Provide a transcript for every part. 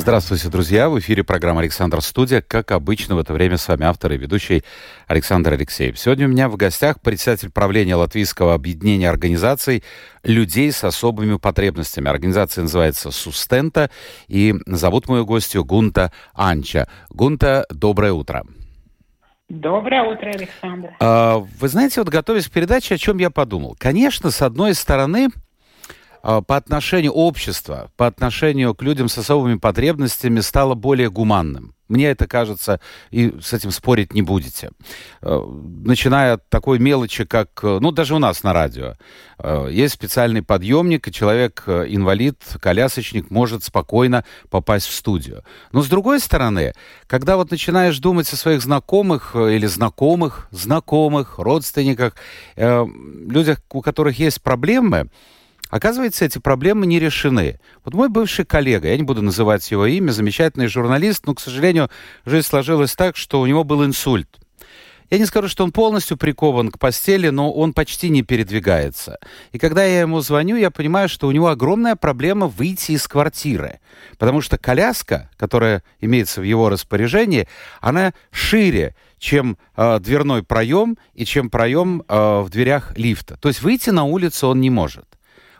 Здравствуйте, друзья! В эфире программа «Александр Студия». Как обычно, в это время с вами автор и ведущий Александр Алексеев. Сегодня у меня в гостях председатель правления Латвийского объединения организаций людей с особыми потребностями. Организация называется «Сустента», и зовут мою гостью Гунта Анча. Гунта, доброе утро! Доброе утро, Александр. А, вы знаете, вот готовясь к передаче, о чем я подумал. Конечно, с одной стороны, по отношению общества, по отношению к людям с особыми потребностями стало более гуманным. Мне это кажется, и с этим спорить не будете. А, начиная от такой мелочи, как, ну, даже у нас на радио, а, есть специальный подъемник, и человек, инвалид, колясочник, может спокойно попасть в студию. Но с другой стороны, когда вот начинаешь думать о своих знакомых или знакомых, знакомых, родственниках, э, людях, у которых есть проблемы, Оказывается, эти проблемы не решены. Вот мой бывший коллега, я не буду называть его имя, замечательный журналист, но, к сожалению, жизнь сложилась так, что у него был инсульт. Я не скажу, что он полностью прикован к постели, но он почти не передвигается. И когда я ему звоню, я понимаю, что у него огромная проблема выйти из квартиры. Потому что коляска, которая имеется в его распоряжении, она шире, чем э, дверной проем и чем проем э, в дверях лифта. То есть выйти на улицу он не может.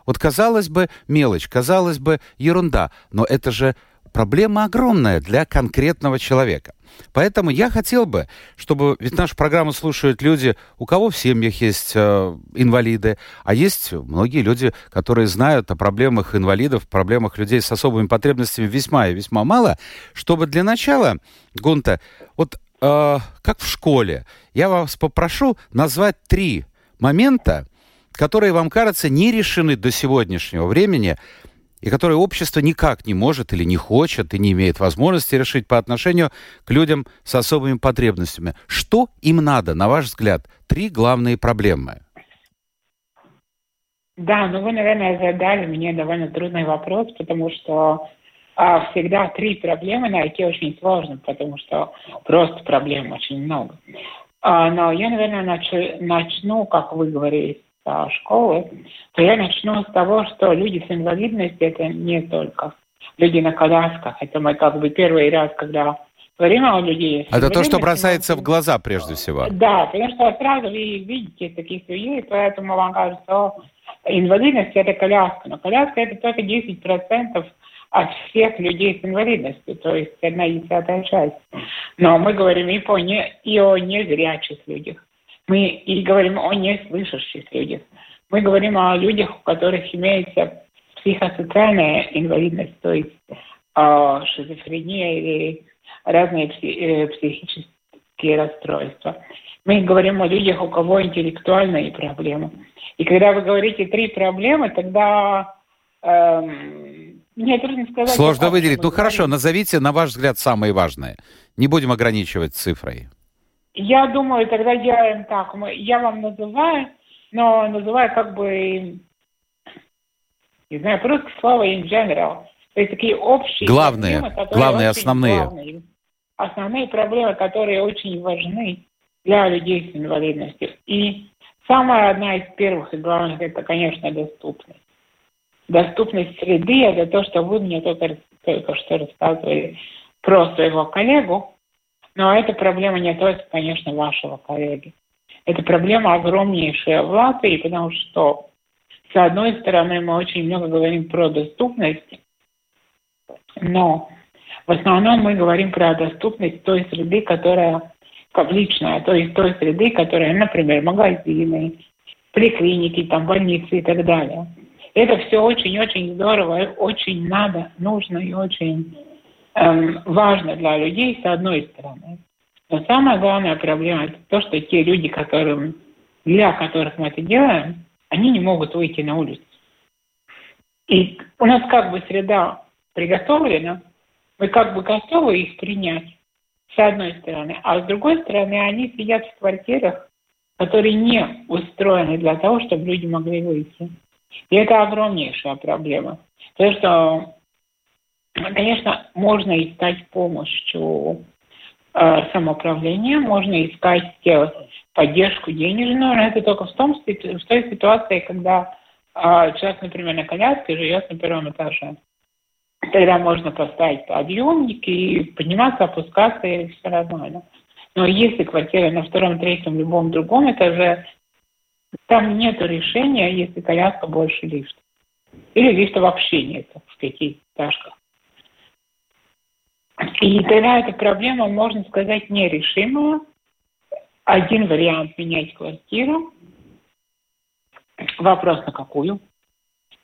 Вот казалось бы мелочь, казалось бы ерунда, но это же проблема огромная для конкретного человека. Поэтому я хотел бы, чтобы, ведь нашу программу слушают люди, у кого в семьях есть э, инвалиды, а есть многие люди, которые знают о проблемах инвалидов, проблемах людей с особыми потребностями весьма и весьма мало, чтобы для начала, Гунта, вот э, как в школе, я вас попрошу назвать три момента, которые вам кажется не решены до сегодняшнего времени и которые общество никак не может или не хочет и не имеет возможности решить по отношению к людям с особыми потребностями. Что им надо, на ваш взгляд? Три главные проблемы. Да, ну вы, наверное, задали мне довольно трудный вопрос, потому что а, всегда три проблемы найти очень сложно, потому что просто проблем очень много. А, но я, наверное, начну, начну, как вы говорили, школы, то я начну с того, что люди с инвалидностью это не только люди на колясках. Это мы как бы первый раз, когда говорим о людей. Это то, что бросается в глаза прежде всего. Да, потому что сразу вы видите таких людей, поэтому вам кажется, что инвалидность это коляска. Но коляска это только 10% от всех людей с инвалидностью, то есть одна десятая часть. Но мы говорим и, по не, и о незрячих людях. Мы и говорим о неслышащих людях. Мы говорим о людях, у которых имеется психосоциальная инвалидность, то есть э, шизофрения или разные пси- э, психические расстройства. Мы говорим о людях, у кого интеллектуальные проблемы. И когда вы говорите три проблемы, тогда эм, мне трудно сказать. Сложно выделить. Ну говорите. хорошо, назовите, на ваш взгляд, самые важные. Не будем ограничивать цифрой. Я думаю, тогда делаем так. Мы, я вам называю, но называю как бы, не знаю, просто слово in general. То есть такие общие главные, проблемы, главные, основные. Главные, основные проблемы, которые очень важны для людей с инвалидностью. И самая одна из первых и главных, это, конечно, доступность. Доступность среды – это то, что вы мне только, только что рассказывали про своего коллегу, но эта проблема не только, конечно, вашего коллеги. Это проблема огромнейшая в Латвии, потому что, с одной стороны, мы очень много говорим про доступность, но в основном мы говорим про доступность той среды, которая публичная, то есть той среды, которая, например, магазины, поликлиники, там, больницы и так далее. Это все очень-очень здорово, очень надо, нужно и очень важно для людей с одной стороны. Но самая главная проблема это то, что те люди, которым, для которых мы это делаем, они не могут выйти на улицу. И у нас как бы среда приготовлена, мы как бы готовы их принять, с одной стороны, а с другой стороны они сидят в квартирах, которые не устроены для того, чтобы люди могли выйти. И это огромнейшая проблема. Потому что, конечно, можно искать помощь у э, самоуправления, можно искать э, поддержку денежную, но это только в, том, в той ситуации, когда э, человек, например, на коляске живет на первом этаже. Тогда можно поставить подъемник и подниматься, опускаться, и все нормально. Но если квартира на втором, третьем, любом другом этаже, там нет решения, если коляска больше лифта. Или лифта вообще нет в пятиэтажках. И тогда эта проблема, можно сказать, нерешимая. Один вариант – менять квартиру. Вопрос на какую?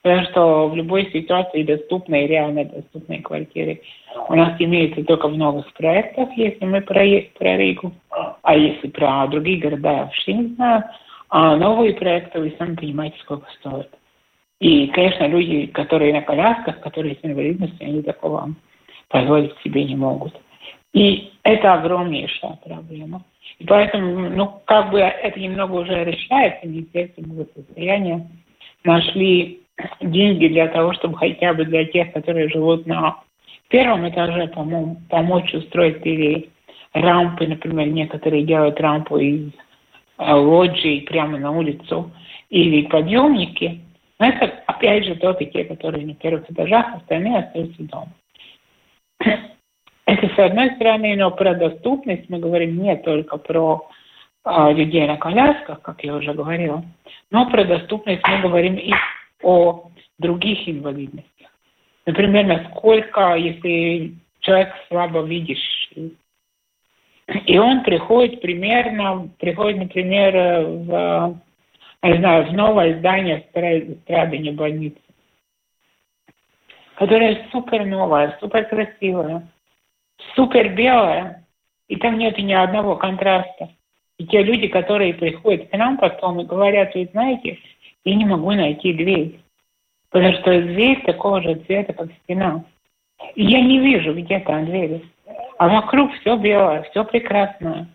Потому что в любой ситуации доступные, реально доступные квартиры у нас имеются только в новых проектах, если мы про, про Ригу. А если про другие города, я вообще не знаю. А новые проекты, вы сами понимаете, сколько стоят. И, конечно, люди, которые на колясках, которые с инвалидностью, они такого позволить себе не могут. И это огромнейшая проблема. И поэтому, ну, как бы это немного уже решается, Министерство благосостояния нашли деньги для того, чтобы хотя бы для тех, которые живут на первом этаже, по-моему, помочь устроить или рампы, например, некоторые делают рампу из э, лоджий прямо на улицу, или подъемники. Но это, опять же, только те, которые на первых этажах, остальные остаются дома. Это с одной стороны, но про доступность мы говорим не только про э, людей на колясках, как я уже говорила, но про доступность мы говорим и о других инвалидностях. Например, насколько, если человек слабо видящий, и он приходит примерно, приходит, например, в, не знаю, в новое здание страдания больницы, которое супер новое, супер красивое, супер белое, и там нет ни одного контраста. И те люди, которые приходят к нам потом и говорят, вы знаете, я не могу найти дверь. Потому что дверь такого же цвета, как стена. И я не вижу, где там дверь. А вокруг все белое, все прекрасное.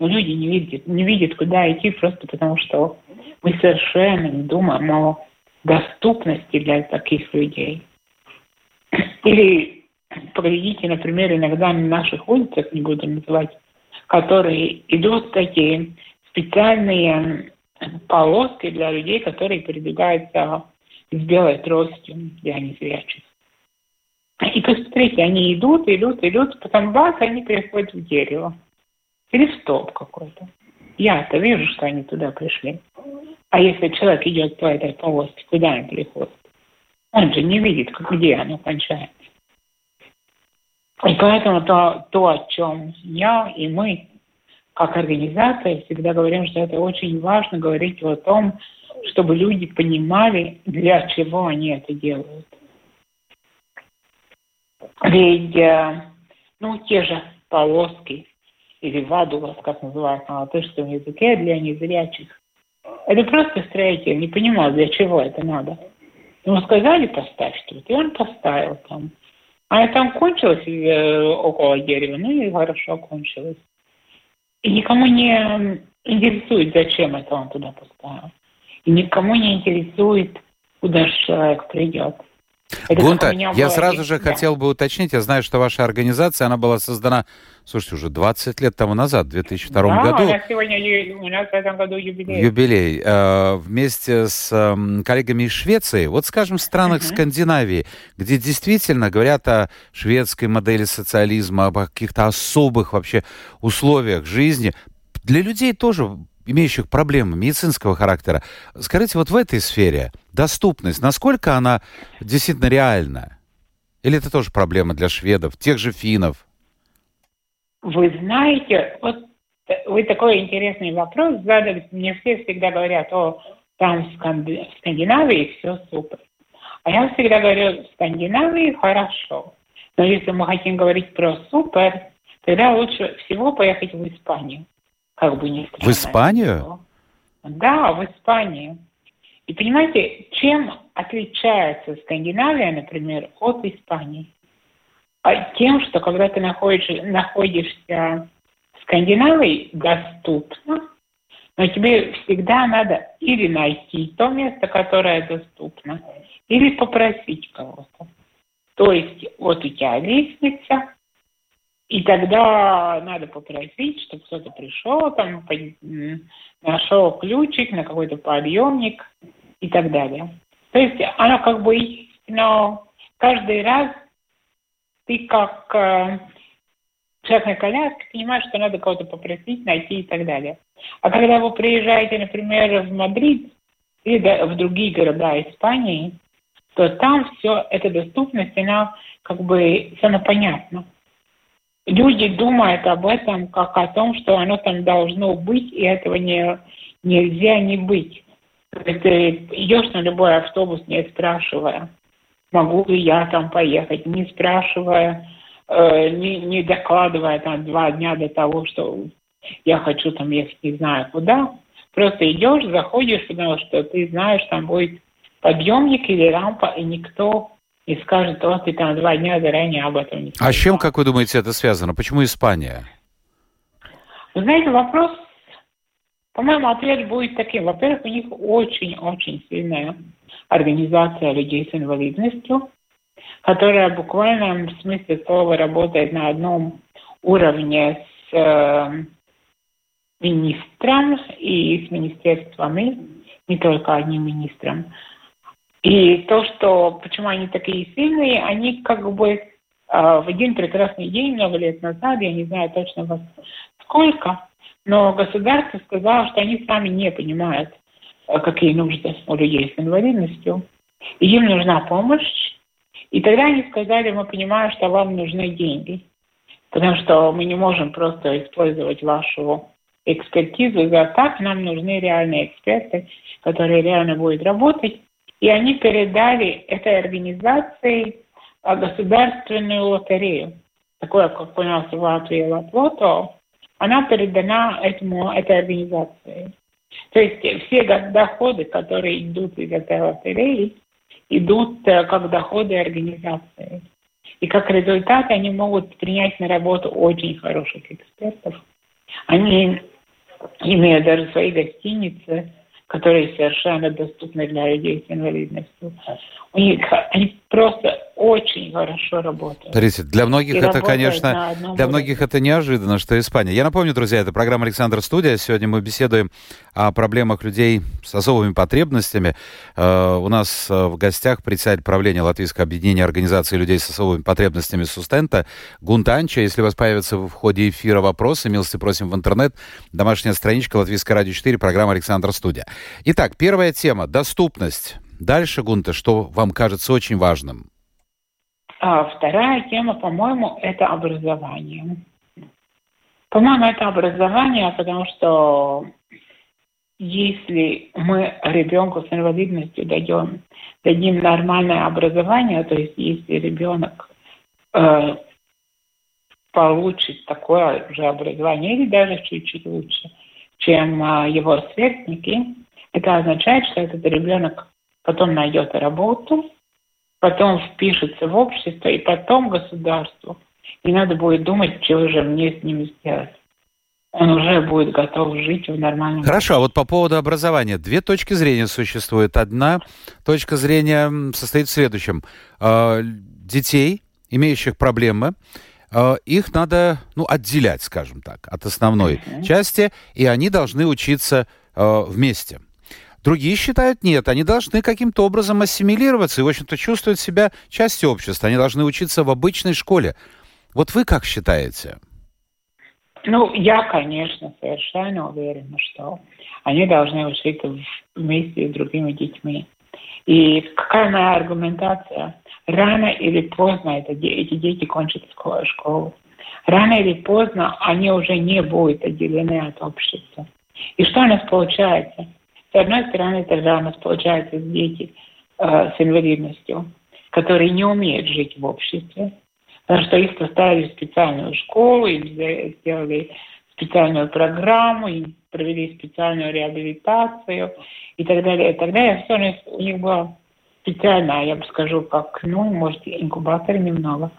Но люди не видят, не видят, куда идти, просто потому что мы совершенно не думаем о доступности для таких людей. Или проведите, например, иногда на наших улицах, не буду называть, которые идут такие специальные полоски для людей, которые передвигаются с белой тростью для незрячих. И посмотрите, они идут, идут, идут, потом бац, они приходят в дерево. Или в столб какой-то. Я-то вижу, что они туда пришли. А если человек идет по этой полоске, куда он приходит? Он же не видит, где оно кончается. И поэтому то, то, о чем я и мы как организация всегда говорим, что это очень важно говорить о том, чтобы люди понимали, для чего они это делают. Ведь, э, ну, те же полоски или вадулас, как называют на латышском языке, для незрячих, это просто строитель не понимал, для чего это надо. Ему сказали поставь тут, и он поставил там. А там кончилось э, около дерева, ну и хорошо кончилось. И никому не интересует, зачем это он туда поставил. И никому не интересует, куда человек придет. Это Гунта, я сразу же да. хотел бы уточнить, я знаю, что ваша организация, она была создана, слушайте, уже 20 лет тому назад, в 2002 да, году. нас сегодня, у нас в этом году юбилей. Юбилей. Э, вместе с э, коллегами из Швеции, вот скажем, в странах uh-huh. Скандинавии, где действительно говорят о шведской модели социализма, об каких-то особых вообще условиях жизни, для людей тоже имеющих проблемы медицинского характера. Скажите, вот в этой сфере доступность, насколько она действительно реальна? Или это тоже проблема для шведов, тех же финнов? Вы знаете, вот вы такой интересный вопрос задали. Мне все всегда говорят, о, там в Скандинавии все супер. А я всегда говорю, в Скандинавии хорошо. Но если мы хотим говорить про супер, тогда лучше всего поехать в Испанию как бы не странно. В Испанию? Да, в Испанию. И понимаете, чем отличается Скандинавия, например, от Испании? А тем, что когда ты находишь, находишься в Скандинавии, доступно, Но тебе всегда надо или найти то место, которое доступно, или попросить кого-то. То есть вот у тебя лестница, и тогда надо попросить, чтобы кто-то пришел, там, нашел ключик на какой-то подъемник и так далее. То есть оно как бы но каждый раз ты как э, человек на понимаешь, что надо кого-то попросить, найти и так далее. А когда вы приезжаете, например, в Мадрид или в другие города Испании, то там все эта доступность, она как бы все понятно. Люди думают об этом как о том, что оно там должно быть, и этого не, нельзя не быть. Ты идешь на любой автобус, не спрашивая, могу ли я там поехать, не спрашивая, э, не, не докладывая там два дня до того, что я хочу там ехать не знаю куда. Просто идешь, заходишь, потому что ты знаешь, там будет подъемник или рампа, и никто не скажет, о, ты там два дня заранее об этом не сказал. А с чем, как вы думаете, это связано? Почему Испания? Вы знаете, вопрос, по-моему, ответ будет таким. Во-первых, у них очень-очень сильная организация людей с инвалидностью, которая буквально в смысле слова работает на одном уровне с э, министром и с министерствами, не только одним министром. И то, что почему они такие сильные, они как бы э, в один прекрасный день, много лет назад, я не знаю точно во сколько, но государство сказало, что они сами не понимают, э, какие нужды у людей с инвалидностью. И им нужна помощь. И тогда они сказали, мы понимаем, что вам нужны деньги. Потому что мы не можем просто использовать вашу экспертизу за так, нам нужны реальные эксперты, которые реально будут работать. И они передали этой организации а, государственную лотерею, такое, как у нас в Латвии Лото, она передана этому, этой организации. То есть все доходы, которые идут из этой лотереи, идут э, как доходы организации. И как результат они могут принять на работу очень хороших экспертов. Они имеют даже свои гостиницы, которые совершенно доступны для людей с инвалидностью. У них они просто очень хорошо работают. Смотрите, для многих И это, конечно, для уровне. многих это неожиданно, что Испания. Я напомню, друзья, это программа «Александр Студия». Сегодня мы беседуем о проблемах людей с особыми потребностями. Uh, у нас uh, в гостях председатель правления Латвийского объединения организации людей с особыми потребностями «Сустента» Гунтанча. Если у вас появятся в ходе эфира вопросы, милости просим в интернет. Домашняя страничка Латвийское радио 4, программа «Александр Студия». Итак, первая тема – доступность. Дальше, Гунта, что вам кажется очень важным? А вторая тема, по-моему, это образование. По-моему, это образование, потому что если мы ребенку с инвалидностью дадим, дадим нормальное образование, то есть если ребенок э, получит такое же образование или даже чуть-чуть лучше, чем э, его сверстники, это означает, что этот ребенок потом найдет работу, потом впишется в общество, и потом государству. И надо будет думать, что же мне с ним сделать. Он уже будет готов жить в нормальном... Хорошо, а вот по поводу образования. Две точки зрения существуют. Одна точка зрения состоит в следующем. А, детей, имеющих проблемы, а, их надо ну, отделять, скажем так, от основной uh-huh. части, и они должны учиться а, вместе. Другие считают, нет, они должны каким-то образом ассимилироваться и, в общем-то, чувствовать себя частью общества. Они должны учиться в обычной школе. Вот вы как считаете? Ну, я, конечно, совершенно уверена, что они должны учиться вместе с другими детьми. И какая моя аргументация? Рано или поздно это, эти дети кончат школу. Рано или поздно они уже не будут отделены от общества. И что у нас получается? С одной стороны, тогда у нас получается дети э, с инвалидностью, которые не умеют жить в обществе, потому что их поставили в специальную школу, им сделали специальную программу, им провели специальную реабилитацию и так далее, и так далее. Все у них было специально, я бы скажу, как, ну, может, инкубатор немного.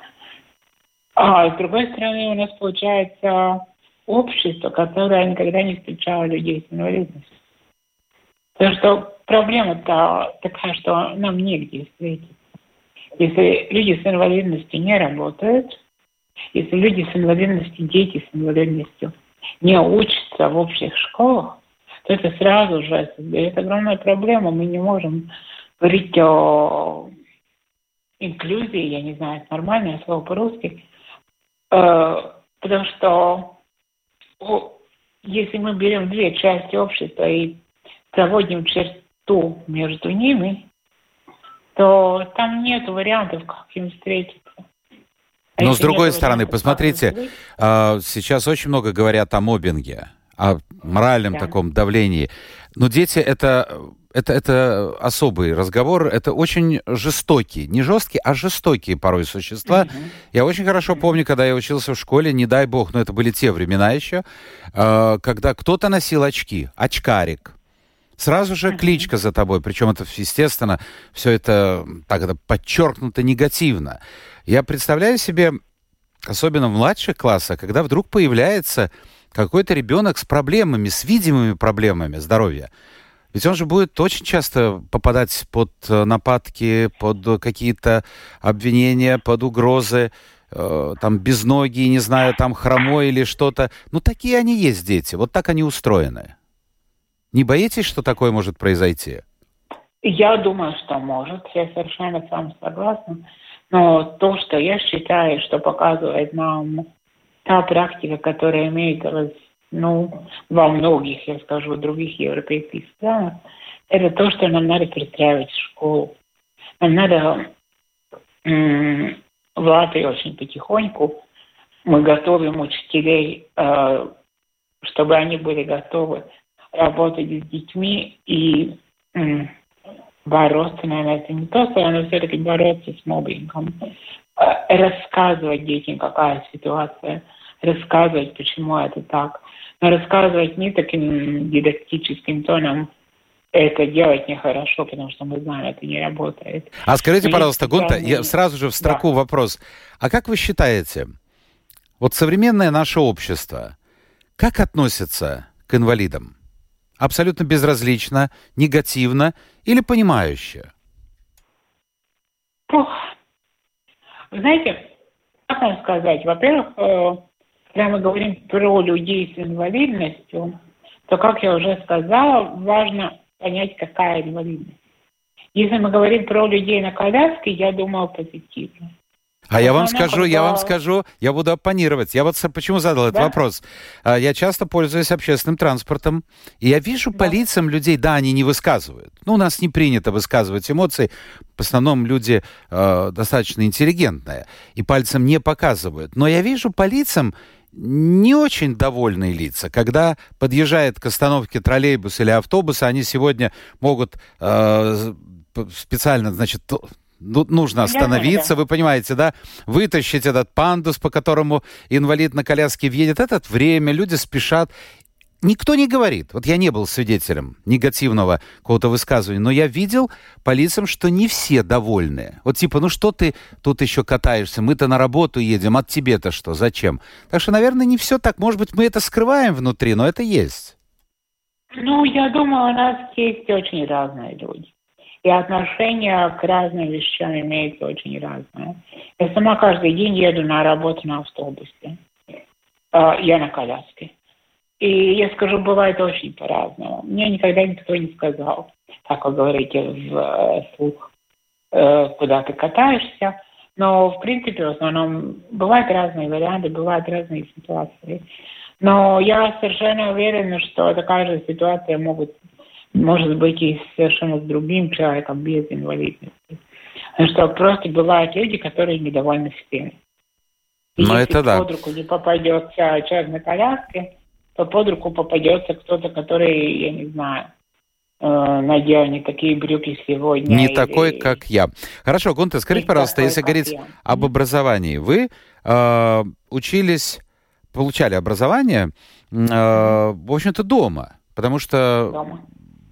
А с другой стороны, у нас получается общество, которое никогда не встречало людей с инвалидностью. Потому что проблема-то такая, что нам негде встретиться. Если люди с инвалидностью не работают, если люди с инвалидностью, дети с инвалидностью не учатся в общих школах, то это сразу же создает огромную проблему. Мы не можем говорить о инклюзии, я не знаю, это нормальное слово по-русски, э, потому что если мы берем две части общества и проводим черту между ними, то там нет вариантов, как им встретиться. А Но с другой стороны, посмотрите, а, сейчас очень много говорят о мобинге, о моральном да. таком давлении. Но дети это это, это особый разговор, это очень жестокие, не жесткие, а жестокие порой существа. Mm-hmm. Я очень хорошо помню, когда я учился в школе, не дай бог, но это были те времена еще, э, когда кто-то носил очки, очкарик. Сразу же кличка за тобой, причем это, естественно, все это так это подчеркнуто негативно. Я представляю себе, особенно в младших классах, когда вдруг появляется какой-то ребенок с проблемами, с видимыми проблемами здоровья. Ведь он же будет очень часто попадать под э, нападки, под какие-то обвинения, под угрозы, э, там без ноги, не знаю, там хромой или что-то. Ну, такие они есть дети, вот так они устроены. Не боитесь, что такое может произойти? Я думаю, что может. Я совершенно с вами согласна. Но то, что я считаю, что показывает нам та практика, которая имеется ну, во многих, я скажу, других европейских странах, это то, что нам надо пристраивать в школу. Нам надо м- в Латвии очень потихоньку мы готовим учителей, э, чтобы они были готовы работать с детьми и бороться, наверное, это не то слово, но все-таки бороться с мобингом. Э, рассказывать детям, какая ситуация, рассказывать, почему это так – рассказывать не таким дидактическим тоном, это делать нехорошо, потому что мы знаем, это не работает. А скажите, Но пожалуйста, Гунта, я сразу же в строку да. вопрос. А как вы считаете, вот современное наше общество, как относится к инвалидам? Абсолютно безразлично, негативно или понимающе? Ох. Знаете, как вам сказать? Во-первых, э, когда мы говорим про людей с инвалидностью, то, как я уже сказала, важно понять, какая инвалидность. Если мы говорим про людей на коляске, я думаю позитивно. А я вам скажу, когда... я вам скажу, я буду оппонировать. Я вот почему задал этот да? вопрос. А, я часто пользуюсь общественным транспортом, и я вижу да. по лицам людей, да, они не высказывают. Ну, у нас не принято высказывать эмоции. В основном люди э, достаточно интеллигентные, и пальцем не показывают. Но я вижу по лицам не очень довольные лица. Когда подъезжает к остановке троллейбус или автобуса, они сегодня могут э, специально, значит, ну, нужно остановиться, вы понимаете, да? Вытащить этот пандус, по которому инвалид на коляске въедет. Это время, люди спешат. Никто не говорит. Вот я не был свидетелем негативного какого-то высказывания, но я видел по лицам, что не все довольны. Вот типа, ну что ты тут еще катаешься? Мы-то на работу едем, от тебе-то что? Зачем? Так что, наверное, не все так. Может быть, мы это скрываем внутри, но это есть. Ну, я думаю, у нас есть очень разные люди. И отношение к разным вещам имеется очень разное. Я сама каждый день еду на работу на автобусе. А, я на коляске. И я скажу, бывает очень по-разному. Мне никогда никто не сказал, как вы говорите э, слух, э, куда ты катаешься. Но, в принципе, в основном бывают разные варианты, бывают разные ситуации. Но я совершенно уверена, что такая же ситуация могут, может быть и совершенно с другим человеком без инвалидности. Потому что просто бывают люди, которые недовольны всеми. И Но если это да. под руку не попадется человек на коляске, то под руку попадется кто-то, который, я не знаю, э, надел не такие брюки сегодня. Не или... такой, как я. Хорошо, Гунта, скажите, не пожалуйста, такой, если говорить я. об образовании, вы э, учились, получали образование, э, в общем-то, дома, потому что... Дома.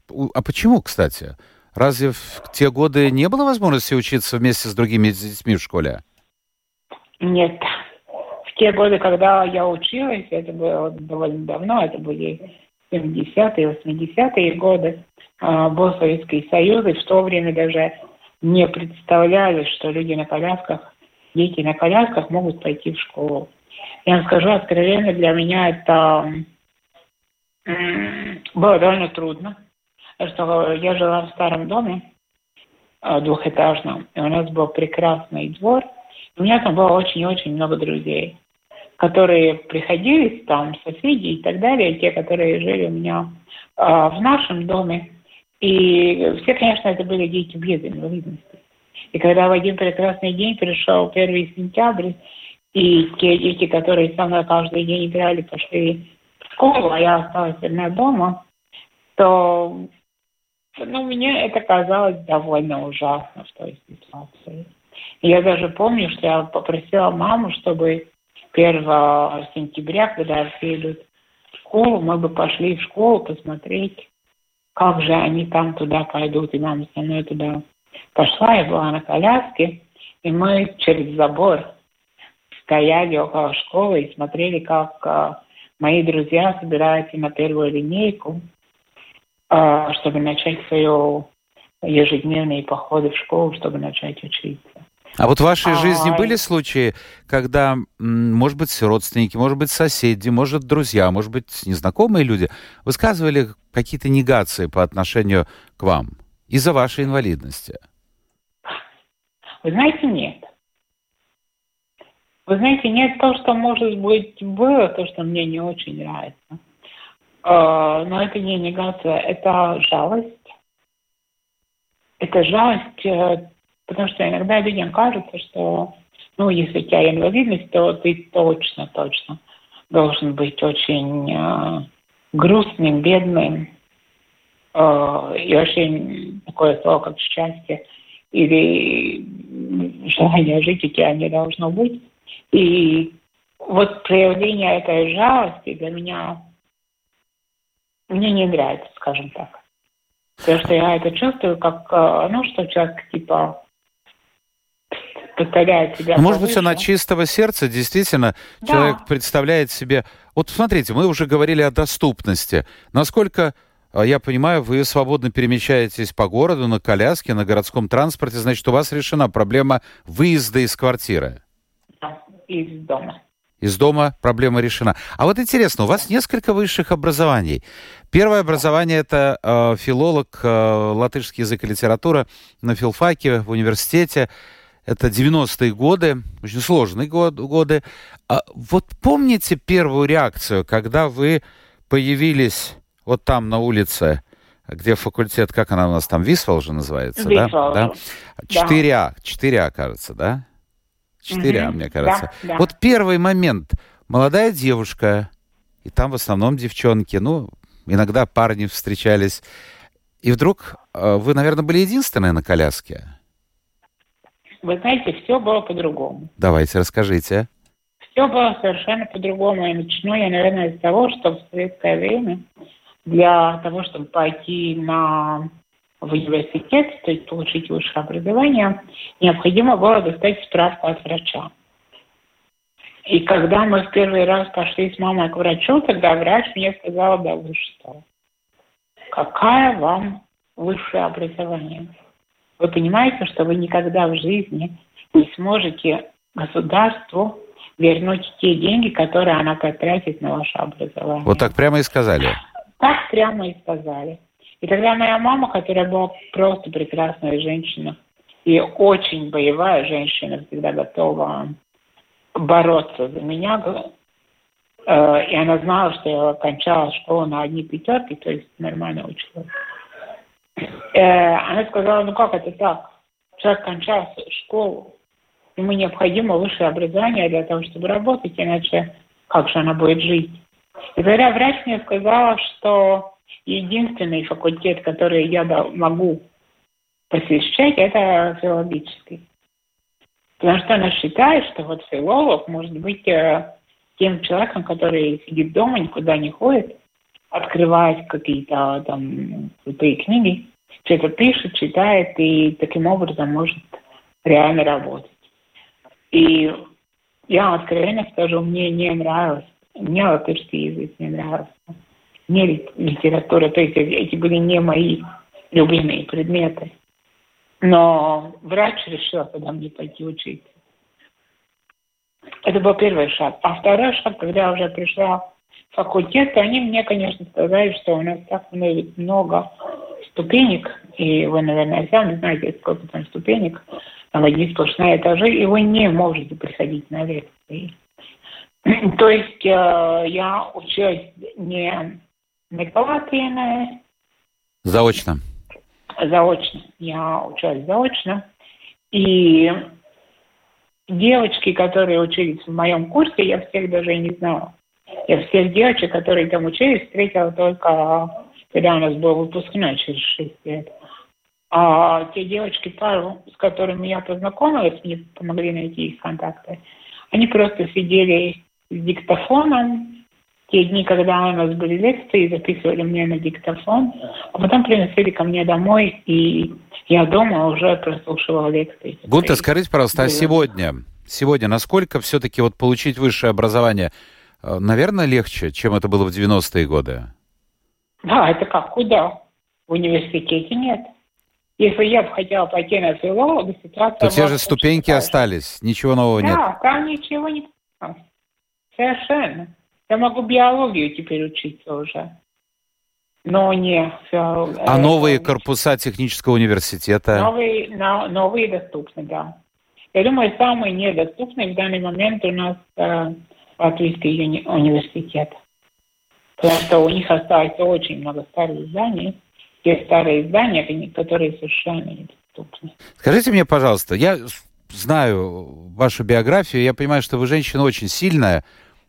А почему, кстати? Разве в те годы не было возможности учиться вместе с другими детьми в школе? Нет. В те годы, когда я училась, это было довольно давно, это были 70-е, 80-е годы, а, был Советский Союз, и в то время даже не представляли, что люди на колясках, дети на колясках могут пойти в школу. Я вам скажу откровенно, для меня это было довольно трудно, что я жила в старом доме а, двухэтажном, и у нас был прекрасный двор, у меня там было очень-очень много друзей которые приходились, там соседи и так далее, те, которые жили у меня э, в нашем доме. И все, конечно, это были дети без инвалидности. И когда в один прекрасный день пришел первый сентябрь, и те дети, которые со мной каждый день играли, пошли в школу, а я осталась одна дома, то ну, мне это казалось довольно ужасно в той ситуации. Я даже помню, что я попросила маму, чтобы 1 сентября, когда все идут в школу, мы бы пошли в школу посмотреть, как же они там туда пойдут. И мама со мной туда пошла, я была на коляске, и мы через забор стояли около школы и смотрели, как а, мои друзья собираются на первую линейку, чтобы начать свою ежедневные походы в школу, чтобы начать учиться. А вот в вашей жизни были случаи, когда, может быть, родственники, может быть, соседи, может, друзья, может быть, незнакомые люди высказывали какие-то негации по отношению к вам из-за вашей инвалидности? Вы знаете, нет. Вы знаете, нет то, что, может быть, было, то, что мне не очень нравится. А, но это не негация, это жалость. Это жалость э, Потому что иногда людям кажется, что, ну, если у тебя инвалидность, то ты точно, точно должен быть очень э, грустным, бедным, э, и очень такое слово, как счастье или желание жить у тебя не должно быть. И вот проявление этой жалости для меня мне не нравится, скажем так. Потому что я это чувствую как, э, ну, что человек, типа, представляет себя. Ну, может быть, она чистого сердца, действительно, да. человек представляет себе... Вот смотрите, мы уже говорили о доступности. Насколько а, я понимаю, вы свободно перемещаетесь по городу на коляске, на городском транспорте, значит, у вас решена проблема выезда из квартиры. Да, из дома. Из дома проблема решена. А вот интересно, у вас несколько высших образований. Первое образование это э, филолог, э, латышский язык и литература на филфаке в университете. Это 90-е годы, очень сложные год, годы. А вот помните первую реакцию, когда вы появились вот там на улице, где факультет, как она у нас там, Висвал же называется, Висвал. да? да? 4А, 4А, кажется, да? 4А, угу. мне кажется. Да, да. Вот первый момент. Молодая девушка, и там в основном девчонки, ну, иногда парни встречались. И вдруг э, вы, наверное, были единственные на коляске. Вы знаете, все было по-другому. Давайте, расскажите. Все было совершенно по-другому. И начну я, наверное, с того, что в советское время для того, чтобы пойти на в университет, то есть получить высшее образование, необходимо было достать справку от врача. И когда мы в первый раз пошли с мамой к врачу, тогда врач мне сказал, да вы что, какая вам высшее образование? Вы понимаете, что вы никогда в жизни не сможете государству вернуть те деньги, которые она потратит на ваше образование. Вот так прямо и сказали? Так прямо и сказали. И тогда моя мама, которая была просто прекрасная женщина и очень боевая женщина, всегда готова бороться за меня, э, и она знала, что я окончала школу на одни пятерки, то есть нормально училась. Э, она сказала, ну как это так? Человек кончал школу, ему необходимо высшее образование для того, чтобы работать, иначе как же она будет жить? И тогда врач мне сказала, что единственный факультет, который я могу посещать, это филологический. Потому что она считает, что вот филолог может быть э, тем человеком, который сидит дома, никуда не ходит, открывает какие-то там крутые книги, что-то пишет, читает и таким образом может реально работать. И я откровенно скажу, мне не нравилось. Мне латышский язык не нравился. Мне литература, то есть эти были не мои любимые предметы. Но врач решил тогда мне пойти учиться. Это был первый шаг. А второй шаг, когда я уже пришла в факультет, то они мне, конечно, сказали, что у нас так много ступенек, и вы, наверное, сами знаете, сколько там ступенек, там одни сплошные этажи, и вы не можете приходить на лекции. То есть э, я училась не на Галатине. Заочно. Заочно. Я училась заочно. И девочки, которые учились в моем курсе, я всех даже и не знала. Я всех девочек, которые там учились, встретила только, когда у нас был выпускной через 6 лет. А те девочки, пару, с которыми я познакомилась, мне помогли найти их контакты, они просто сидели с диктофоном, те дни, когда у нас были лекции, записывали мне на диктофон, а потом приносили ко мне домой, и я дома уже прослушивала лекции. Гунта, скажите, пожалуйста, а сегодня, сегодня насколько все-таки вот получить высшее образование, э, наверное, легче, чем это было в 90-е годы? Да, это как, куда? В университете нет. Если я бы хотела пойти на филолога, ситуация... То те же ступеньки остались, ничего нового да, нет? Да, там ничего не Совершенно. Я могу биологию теперь учиться уже. Но не... А новые корпуса технического университета? Новые, но, новые доступны, да. Я думаю, самый недоступный в данный момент у нас э, Латвийский уни- университет. Потому что у них осталось очень много старых зданий. Те старые здания, которые совершенно недоступны. Скажите мне, пожалуйста, я знаю вашу биографию, я понимаю, что вы женщина очень сильная,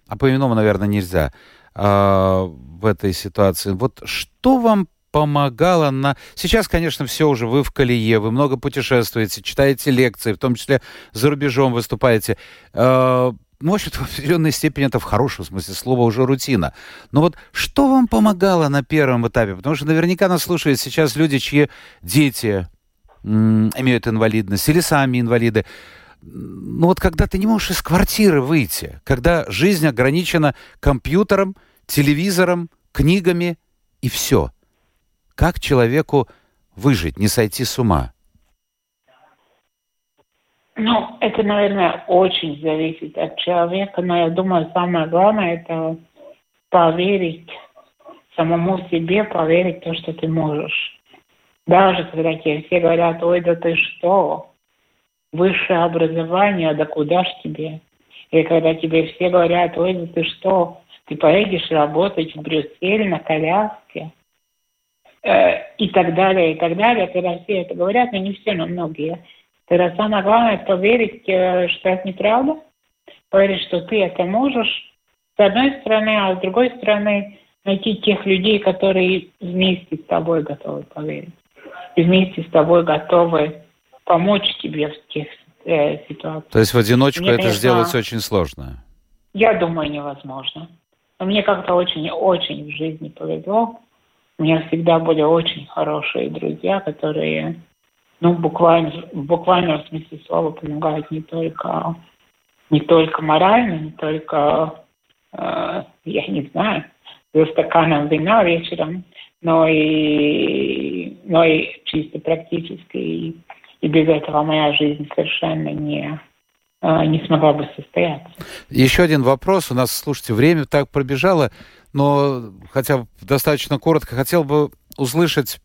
а по иному, наверное, нельзя э, в этой ситуации. Вот что вам помогало на... Сейчас, конечно, все уже, вы в колее, вы много путешествуете, читаете лекции, в том числе за рубежом выступаете. Э, ну, в общем-то, в определенной степени это в хорошем смысле слова уже рутина. Но вот что вам помогало на первом этапе? Потому что наверняка нас слушают сейчас люди, чьи дети имеют инвалидность или сами инвалиды ну вот когда ты не можешь из квартиры выйти, когда жизнь ограничена компьютером, телевизором, книгами и все. Как человеку выжить, не сойти с ума? Ну, это, наверное, очень зависит от человека, но я думаю, самое главное это поверить самому себе, поверить в то, что ты можешь. Даже когда тебе все говорят, ой, да ты что, высшее образование, да куда ж тебе? И когда тебе все говорят, ой, ну ты что, ты поедешь работать в Брюссель на коляске, э, и так далее, и так далее, когда все это говорят, но не все, но многие. Тогда самое главное поверить, э, что это неправда, поверить, что ты это можешь, с одной стороны, а с другой стороны найти тех людей, которые вместе с тобой готовы поверить, вместе с тобой готовы помочь тебе в тех э, ситуациях. То есть в одиночку мне, это конечно, сделать очень сложно? Я думаю, невозможно. Но мне как-то очень-очень в жизни повезло. У меня всегда были очень хорошие друзья, которые, ну, буквально, буквально в смысле слова помогают не только, не только морально, не только, э, я не знаю, за стаканом вина вечером, но и, но и чисто практически, и и без этого моя жизнь совершенно не, а, не смогла бы состояться. Еще один вопрос. У нас, слушайте, время так пробежало, но хотя бы достаточно коротко хотел бы услышать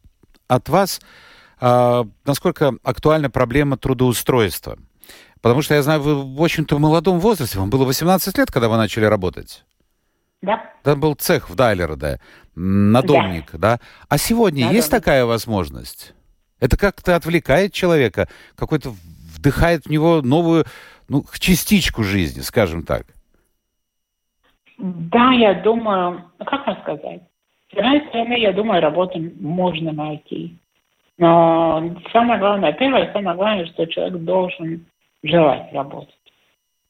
от вас, а, насколько актуальна проблема трудоустройства. Потому что я знаю, вы, в в молодом возрасте, вам было 18 лет, когда вы начали работать. Да. Там был цех в Дайлероде, надомник, да? да? А сегодня да, есть да. такая возможность? Это как-то отвлекает человека, какой-то вдыхает в него новую, ну, частичку жизни, скажем так. Да, я думаю, ну, как вам сказать? С одной стороны, я думаю, работу можно найти. Но самое главное, первое, самое главное, что человек должен желать работать.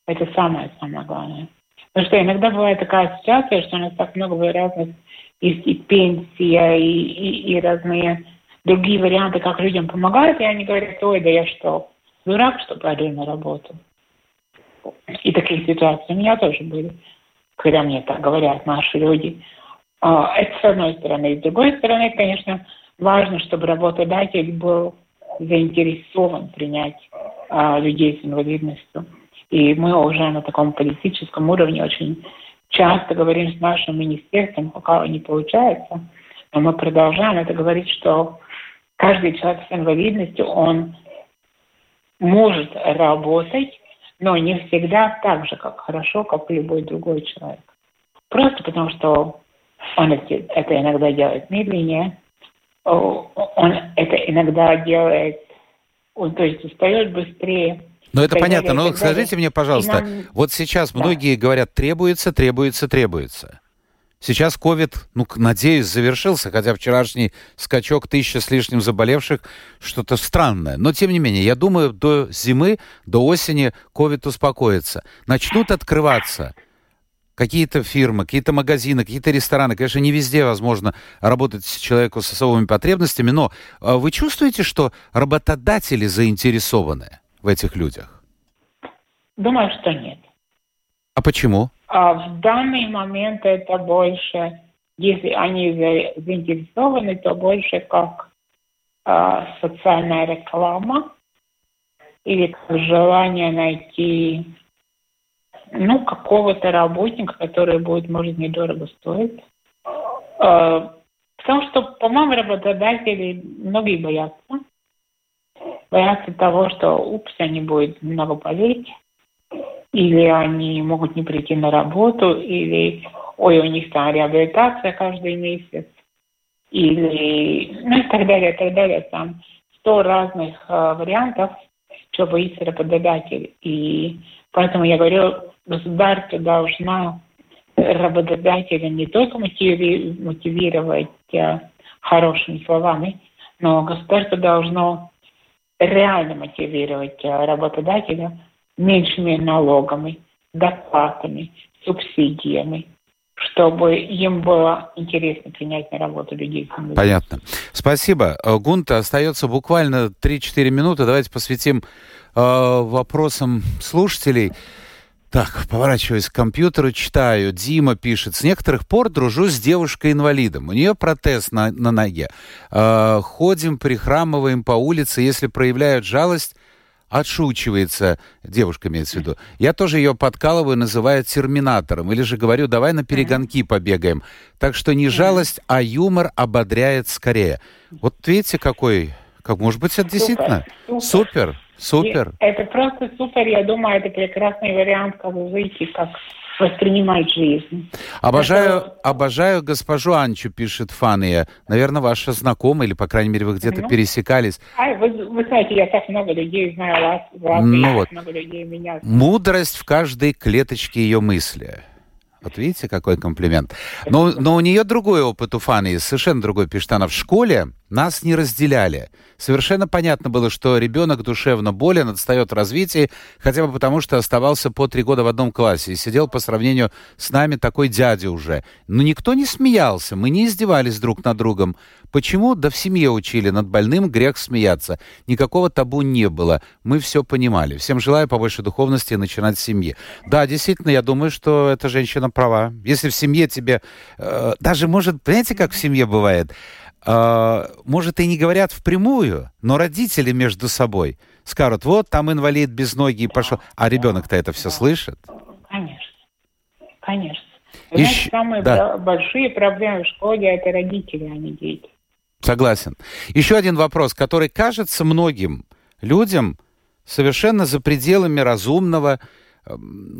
Это самое-самое главное. Потому что иногда бывает такая ситуация, что у нас так много разных и, и пенсия, и, и, и разные другие варианты, как людям помогают, и они говорят, ой, да я что, дурак, что пойду на работу. И такие ситуации у меня тоже были, когда мне так говорят наши люди. А, это с одной стороны. С другой стороны, конечно, важно, чтобы работодатель был заинтересован принять а, людей с инвалидностью. И мы уже на таком политическом уровне очень часто говорим с нашим министерством, пока не получается, но мы продолжаем это говорить, что каждый человек с инвалидностью, он может работать, но не всегда так же, как хорошо, как любой другой человек. Просто потому, что он это иногда делает медленнее, он это иногда делает, он, то есть устает быстрее. Ну, это понятно. Но скажите мне, пожалуйста, вот сейчас многие говорят, требуется, требуется, требуется. Сейчас ковид, ну, надеюсь, завершился, хотя вчерашний скачок тысяча с лишним заболевших, что-то странное. Но, тем не менее, я думаю, до зимы, до осени ковид успокоится. Начнут открываться какие-то фирмы, какие-то магазины, какие-то рестораны. Конечно, не везде возможно работать человеку с особыми потребностями, но а, вы чувствуете, что работодатели заинтересованы в этих людях? Думаю, что нет. А почему? А в данный момент это больше, если они заинтересованы, то больше как а, социальная реклама или как желание найти ну, какого-то работника, который будет, может, недорого стоить. А, потому что, по-моему, работодатели многие боятся. Боятся того, что, упс, они будут много болеть или они могут не прийти на работу, или ой, у них там реабилитация каждый месяц, или ну и так далее, и так далее. Там сто разных э, вариантов, чего боится работодатель. И поэтому я говорю, государство должно работодателя не только мотиви- мотивировать э, хорошими словами, но государство должно реально мотивировать э, работодателя меньшими налогами, доплатами, субсидиями, чтобы им было интересно принять на работу людей. Понятно. Спасибо. Э, Гунта, остается буквально 3-4 минуты. Давайте посвятим э, вопросам слушателей. Так, поворачиваюсь к компьютеру, читаю. Дима пишет. С некоторых пор дружу с девушкой-инвалидом. У нее протез на, на ноге. Э, ходим, прихрамываем по улице. Если проявляют жалость, отшучивается, девушка имеется в виду. Я тоже ее подкалываю, называю терминатором. Или же говорю, давай на перегонки побегаем. Так что не жалость, а юмор ободряет скорее. Вот видите, какой... Как, может быть, это действительно супер. супер. Супер. Это просто супер. Я думаю, это прекрасный вариант, как выйти, как воспринимать жизнь. Обожаю, это... обожаю госпожу Анчу, пишет Фания. Наверное, ваша знакомая, или, по крайней мере, вы где-то ну, пересекались. А, вы, вы знаете, я так много людей знаю вас, вас ну, вот. много людей меня. Мудрость в каждой клеточке ее мысли. Вот видите, какой комплимент. Но, но у нее другой опыт у Фаны, совершенно другой, пишет она. В школе нас не разделяли. Совершенно понятно было, что ребенок душевно болен, отстает в развитии, хотя бы потому, что оставался по три года в одном классе и сидел по сравнению с нами такой дядя уже. Но никто не смеялся, мы не издевались друг над другом. Почему? Да в семье учили, над больным грех смеяться. Никакого табу не было. Мы все понимали. Всем желаю побольше духовности и начинать с семьи. Да, действительно, я думаю, что эта женщина права. Если в семье тебе... Э, даже, может, понимаете, как в семье бывает? Э, может, и не говорят впрямую, но родители между собой скажут, вот там инвалид без ноги пошел. А ребенок-то это все слышит? Конечно. Конечно. Знаете, самые да. большие проблемы в школе это родители, а не дети. Согласен. Еще один вопрос, который кажется многим людям совершенно за пределами разумного,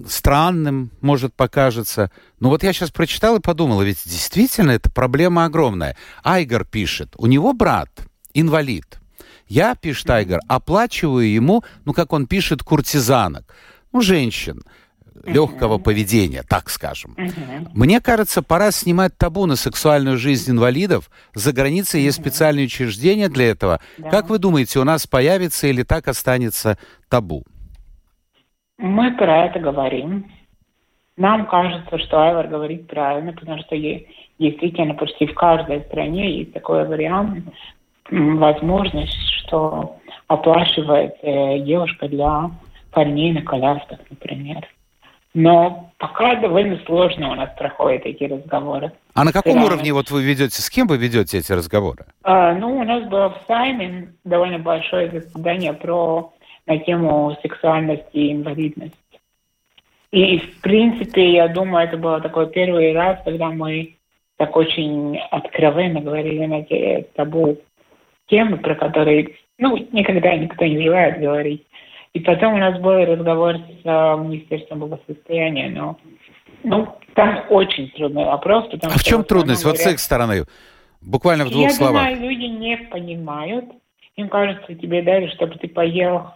странным, может, покажется. Но вот я сейчас прочитал и подумал, ведь действительно это проблема огромная. Айгор пишет, у него брат инвалид. Я, пишет Айгор, оплачиваю ему, ну, как он пишет, куртизанок, ну, женщин, легкого поведения, так скажем. Мне кажется, пора снимать табу на сексуальную жизнь инвалидов. За границей есть специальные учреждения для этого. Да. Как вы думаете, у нас появится или так останется табу? Мы про это говорим. Нам кажется, что Айвар говорит правильно, потому что действительно почти в каждой стране есть такой вариант, возможность, что оплачивает э, девушка для парней на колясках, например. Но пока довольно сложно у нас проходят эти разговоры. А на каком да. уровне вот вы ведете, с кем вы ведете эти разговоры? А, ну, у нас было в Сайме довольно большое заседание про на тему сексуальности и инвалидности. И, в принципе, я думаю, это был такой первый раз, когда мы так очень откровенно говорили на те табу темы, про которые, ну, никогда никто не желает говорить. И потом у нас был разговор с э, Министерством благосостояния, но ну, там очень трудный вопрос. Потому а в чем трудность говорят, вот с их стороны? Буквально в двух я словах. Я думаю, люди не понимают. Им кажется, тебе дали, чтобы ты поел,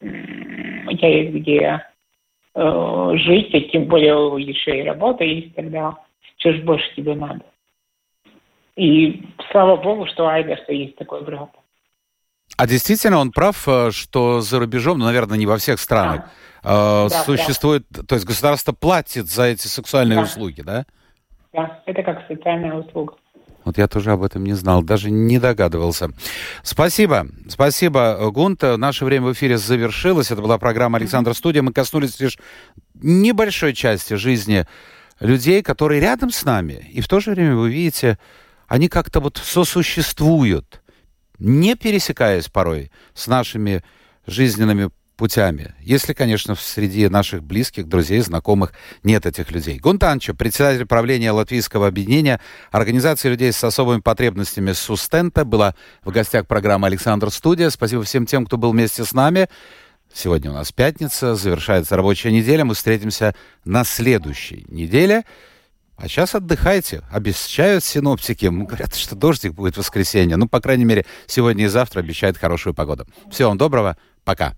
У тебя есть где э, жить, а тем более еще и работа есть тогда. Что ж больше тебе надо? И слава богу, что Айда, что есть такой брат. А действительно он прав, э, что за рубежом, ну, наверное, не во всех странах, да. Э, да, существует, да. то есть государство платит за эти сексуальные да. услуги, да? Да, это как социальная услуга. Вот я тоже об этом не знал, даже не догадывался. Спасибо, спасибо, Гунт. Наше время в эфире завершилось. Это была программа «Александр Студия». Мы коснулись лишь небольшой части жизни людей, которые рядом с нами. И в то же время, вы видите, они как-то вот сосуществуют не пересекаясь порой с нашими жизненными путями. Если, конечно, среди наших близких, друзей, знакомых нет этих людей. Гунтанчо, председатель правления Латвийского объединения Организации людей с особыми потребностями Сустента, была в гостях программы «Александр Студия». Спасибо всем тем, кто был вместе с нами. Сегодня у нас пятница, завершается рабочая неделя. Мы встретимся на следующей неделе. А сейчас отдыхайте. Обещают синоптики. Говорят, что дождик будет в воскресенье. Ну, по крайней мере, сегодня и завтра обещают хорошую погоду. Всего вам доброго. Пока.